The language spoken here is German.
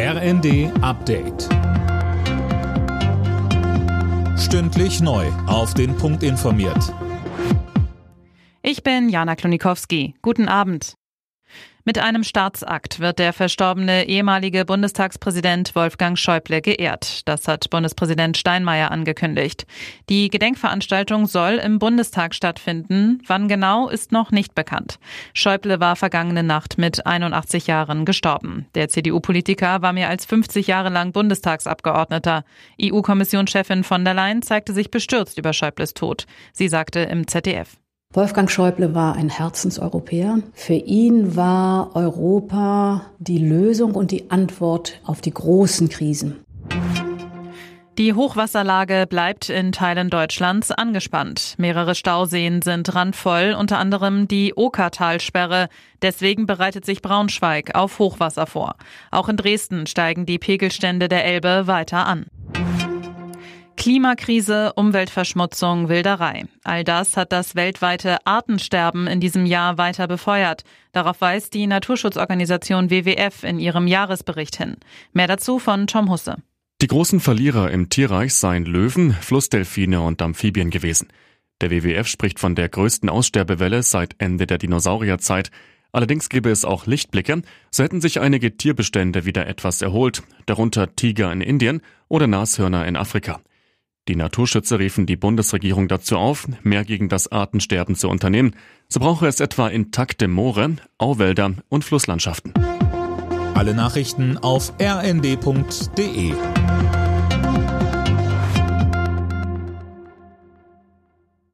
RND Update. Stündlich neu. Auf den Punkt informiert. Ich bin Jana Klonikowski. Guten Abend. Mit einem Staatsakt wird der verstorbene ehemalige Bundestagspräsident Wolfgang Schäuble geehrt. Das hat Bundespräsident Steinmeier angekündigt. Die Gedenkveranstaltung soll im Bundestag stattfinden. Wann genau ist noch nicht bekannt. Schäuble war vergangene Nacht mit 81 Jahren gestorben. Der CDU-Politiker war mehr als 50 Jahre lang Bundestagsabgeordneter. EU-Kommissionschefin von der Leyen zeigte sich bestürzt über Schäubles Tod. Sie sagte im ZDF. Wolfgang Schäuble war ein Herzenseuropäer. Für ihn war Europa die Lösung und die Antwort auf die großen Krisen. Die Hochwasserlage bleibt in Teilen Deutschlands angespannt. Mehrere Stauseen sind randvoll, unter anderem die Okertalsperre. Deswegen bereitet sich Braunschweig auf Hochwasser vor. Auch in Dresden steigen die Pegelstände der Elbe weiter an. Klimakrise, Umweltverschmutzung, Wilderei. All das hat das weltweite Artensterben in diesem Jahr weiter befeuert. Darauf weist die Naturschutzorganisation WWF in ihrem Jahresbericht hin. Mehr dazu von Tom Husse. Die großen Verlierer im Tierreich seien Löwen, Flussdelfine und Amphibien gewesen. Der WWF spricht von der größten Aussterbewelle seit Ende der Dinosaurierzeit. Allerdings gäbe es auch Lichtblicke, so hätten sich einige Tierbestände wieder etwas erholt, darunter Tiger in Indien oder Nashörner in Afrika. Die Naturschützer riefen die Bundesregierung dazu auf, mehr gegen das Artensterben zu unternehmen. So brauche es etwa intakte Moore, Auwälder und Flusslandschaften. Alle Nachrichten auf rnd.de